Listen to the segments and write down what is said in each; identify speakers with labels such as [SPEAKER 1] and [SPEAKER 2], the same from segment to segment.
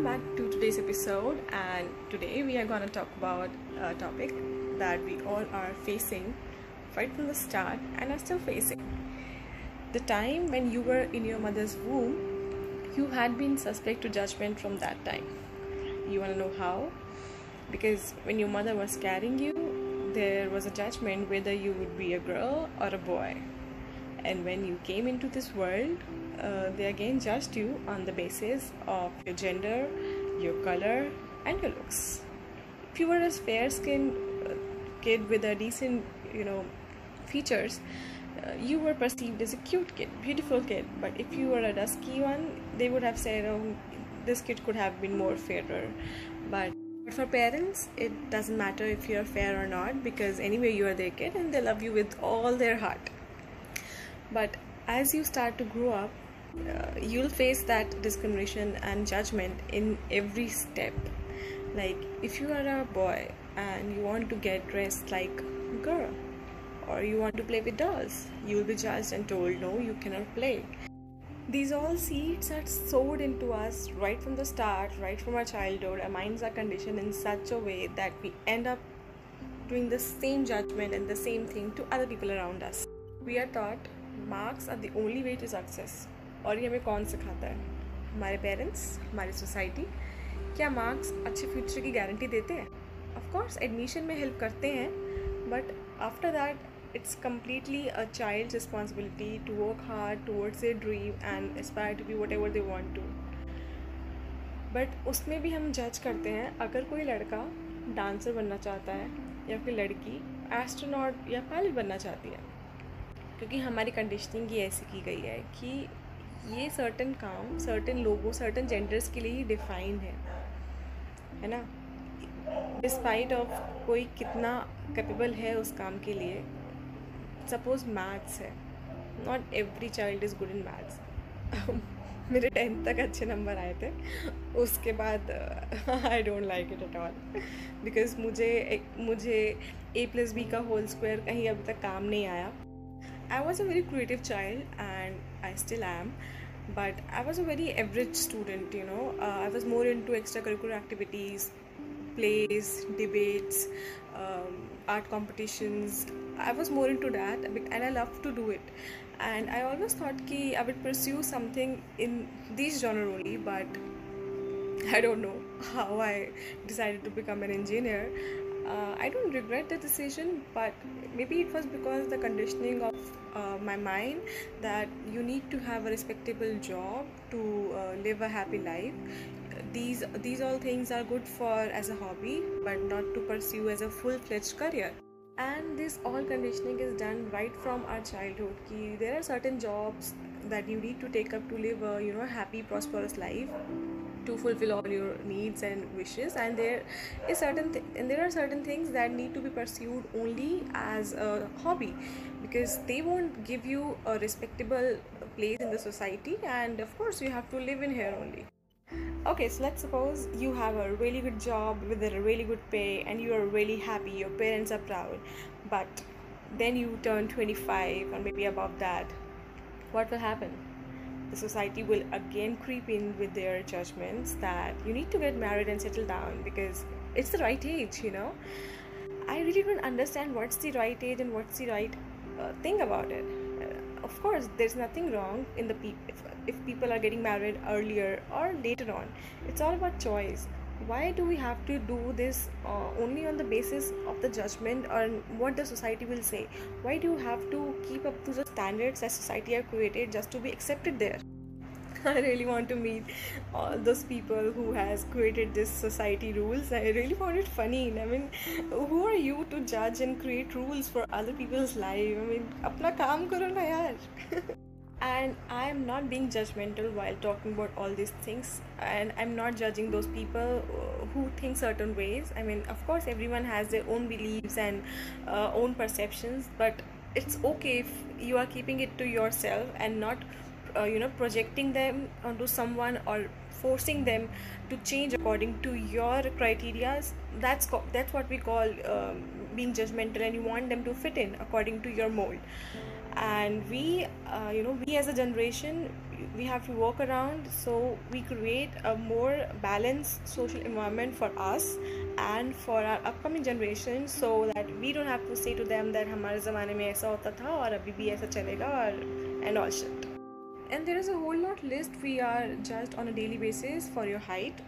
[SPEAKER 1] welcome back to today's episode. And today we are going to talk about a topic that we all are facing right from the start and are still facing. The time when you were in your mother's womb, you had been suspect to judgment from that time. You want to know how? Because when your mother was carrying you, there was a judgment whether you would be a girl or a boy. And when you came into this world, uh, they again judged you on the basis of your gender, your color, and your looks. If you were a fair skinned uh, kid with a decent, you know, features, uh, you were perceived as a cute kid, beautiful kid. But if you were a dusky one, they would have said, oh, this kid could have been more fairer. But for parents, it doesn't matter if you're fair or not because anyway, you are their kid and they love you with all their heart. But as you start to grow up, uh, you'll face that discrimination and judgment in every step. Like if you are a boy and you want to get dressed like a girl or you want to play with dolls you will be judged and told no you cannot play. These all seeds are sowed into us right from the start right from our childhood. Our minds are conditioned in such a way that we end up doing the same judgment and the same thing to other people around us. We are taught marks are the only way to success. और ये हमें कौन सिखाता है? हमारे parents हमारी society क्या marks अच्छे फ्यूचर की गारंटी देते हैं? ऑफकोर्स एडमिशन में हेल्प करते हैं but after that it's completely a child responsibility to work hard towards a dream and aspire to be whatever they want to but उसमें भी हम जज करते हैं, अगर कोई लड़का डांसर बनना चाहता है, या फिर लड़की एस्ट्रोनॉट या पायलट बनना चाहती है क्योंकि हमारी कंडीशनिंग ये ऐसी की गई है कि ये सर्टन काम सर्टन लोगों सर्टन जेंडर्स के लिए ही डिफाइन है है ना? डिस्पाइट ऑफ़ कोई कितना कैपेबल है उस काम के लिए सपोज़ मैथ्स है not every child is good in maths मेरे टेंथ तक अच्छे नंबर आए थे, उसके बाद I don't like it at all because मुझे मुझे ए प्लस बी का होल स्क्वायर कहीं अभी तक काम नहीं आया। I was a very creative child and I still am but I was a very average student you know. Uh, I was more into extracurricular activities plays debates um, art competitions. I was more into that and I love to do it. And I always thought ki I would pursue something in this genre only but I don't know how I decided to become an engineer. Uh, I don't regret the decision, but maybe it was because the conditioning of uh, my mind that you need to have a respectable job to uh, live a happy life. These these all things are good for as a hobby, but not to pursue as a full-fledged career. And this all conditioning is done right from our childhood. Ki there are certain jobs that you need to take up to live a you know happy, prosperous life to fulfill all your needs and wishes and there is certain th- and there are certain things that need to be pursued only as a hobby because they won't give you a respectable place in the society and of course you have to live in here only. Okay so let's suppose you have a really good job with a really good pay and you are really happy your parents are proud but then you turn 25 or maybe above that what will happen the society will again creep in with their judgments that you need to get married and settle down because it's the right age, you know. I really don't understand what's the right age and what's the right uh, thing about it. Uh, of course, there's nothing wrong in the pe- if, if people are getting married earlier or later on. It's all about choice why do we have to do this uh, only on the basis of the judgment and what the society will say? Why do you have to keep up to the standards that society have created just to be accepted there? I really want to meet all those people who has created this society rules. I really found it funny. I mean who are you to judge and create rules for other people's life? I mean apna kaam karo na yaar and I am not being judgmental while talking about all these things, and I'm not judging those people who think certain ways. I mean, of course, everyone has their own beliefs and uh, own perceptions, but it's okay if you are keeping it to yourself and not uh, you know projecting them onto someone or forcing them to change according to your criteria that's co- that's what we call um, being judgmental and you want them to fit in according to your mold and we uh, you know we as a generation we have to walk around so we create a more balanced social environment for us and for our upcoming generation so that we don't have to say to them that हमारे ज़माने में ऐसा होता था और अभी भी ऐसा चलेगा और and all shit and there is a whole lot list we are judged on a daily basis for your height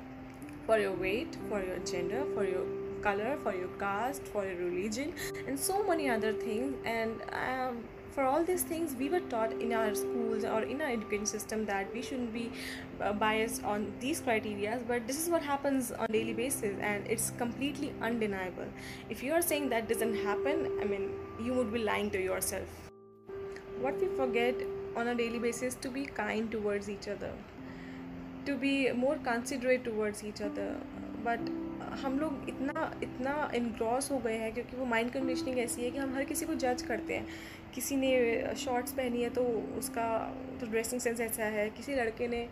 [SPEAKER 1] for your weight for your gender for your color for your caste for your religion and so many other things and um, for all these things we were taught in our schools or in our education system that we shouldn't be uh, biased on these criteria but this is what happens on daily basis and it's completely undeniable. If you are saying that doesn't happen i mean you would be lying to yourself. What we forget on a daily basis to be kind towards each other to be more considerate towards each other but हम लोग इतना इतना engross हो गए हैं क्योंकि वो mind conditioning ऐसी है कि हम हर किसी को जज करते हैं। किसी ने शॉर्ट्स पहनी है तो उसका तो ड्रेसिंग सेंस ऐसा है किसी लड़के ने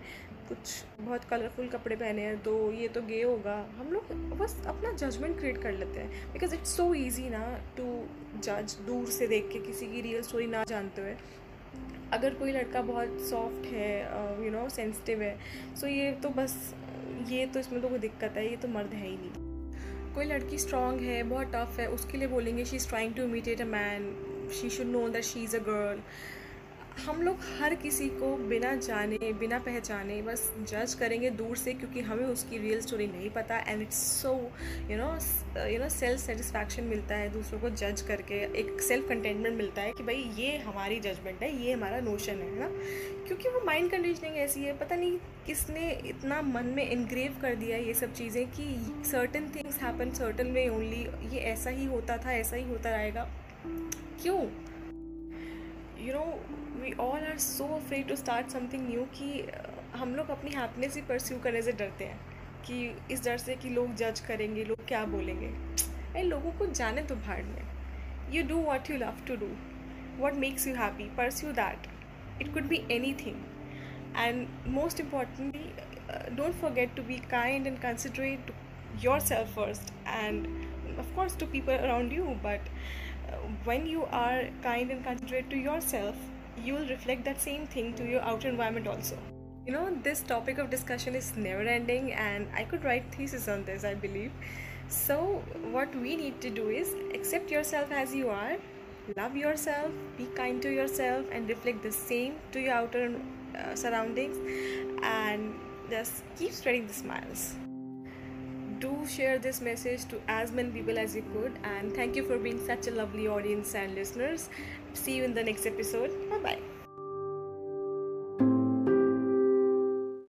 [SPEAKER 1] कुछ बहुत कलरफुल कपड़े पहने हैं तो ये तो गे होगा। हम लोग बस अपना जजमेंट क्रिएट कर लेते हैं। बिकॉज़ इट्स सो ईजी ना टू जज दूर से देख के किसी की रियल स्टोरी ना जानते हुए। अगर कोई लड़का बहुत सॉफ्ट है यू नो सेंसिटिव है सो so ये तो बस, ये तो इसमें तो कोई दिक्कत है, ये तो मर्द है ही नहीं। कोई लड़की स्ट्रांग है, बहुत टफ है, उसके लिए बोलेंगे she is trying to imitate a man she should know that she is a girl हम लोग हर किसी को बिना जाने, बिना पहचाने बस जज करेंगे दूर से क्योंकि हमें उसकी रियल स्टोरी नहीं पता and it's so you know you know self satisfaction मिलता है, दूसरों को जज करके एक सेल्फ कंटेनमेंट मिलता है कि भाई ये हमारी जजमेंट है, ये हमारा नोशन है ना? क्योंकि वो माइंड कंडीशनिंग ऐसी है, पता नहीं किसने इतना मन में इनग्रेव कर दिया ये सब चीज़ें कि certain things happen certain way only ये ऐसा ही होता था, ऐसा ही होता रहेगा। क्यों? You know we all are so afraid to start something new कि हम लोग अपनी हैप्पीनेस ही परस्यू करने से डरते हैं कि इस डर से कि लोग जज करेंगे लोग क्या बोलेंगे। अरे लोगों को जाने तो भाड़ में। You do what you love to do what makes you happy pursue that it could be anything and most importantly don't forget to be kind and considerate yourself first and to people around you but uh, when you are kind and considerate to yourself you will reflect that same thing to your outer environment also. You know this topic of discussion is never ending and i could write thesis on this i believe. So what we need to do is accept yourself as you are love yourself be kind to yourself and reflect the same to your outer uh, surroundings and just keep spreading the smiles do share this message to as many people as you could. And thank you for being such a lovely audience and listeners. See you in the next episode. Bye bye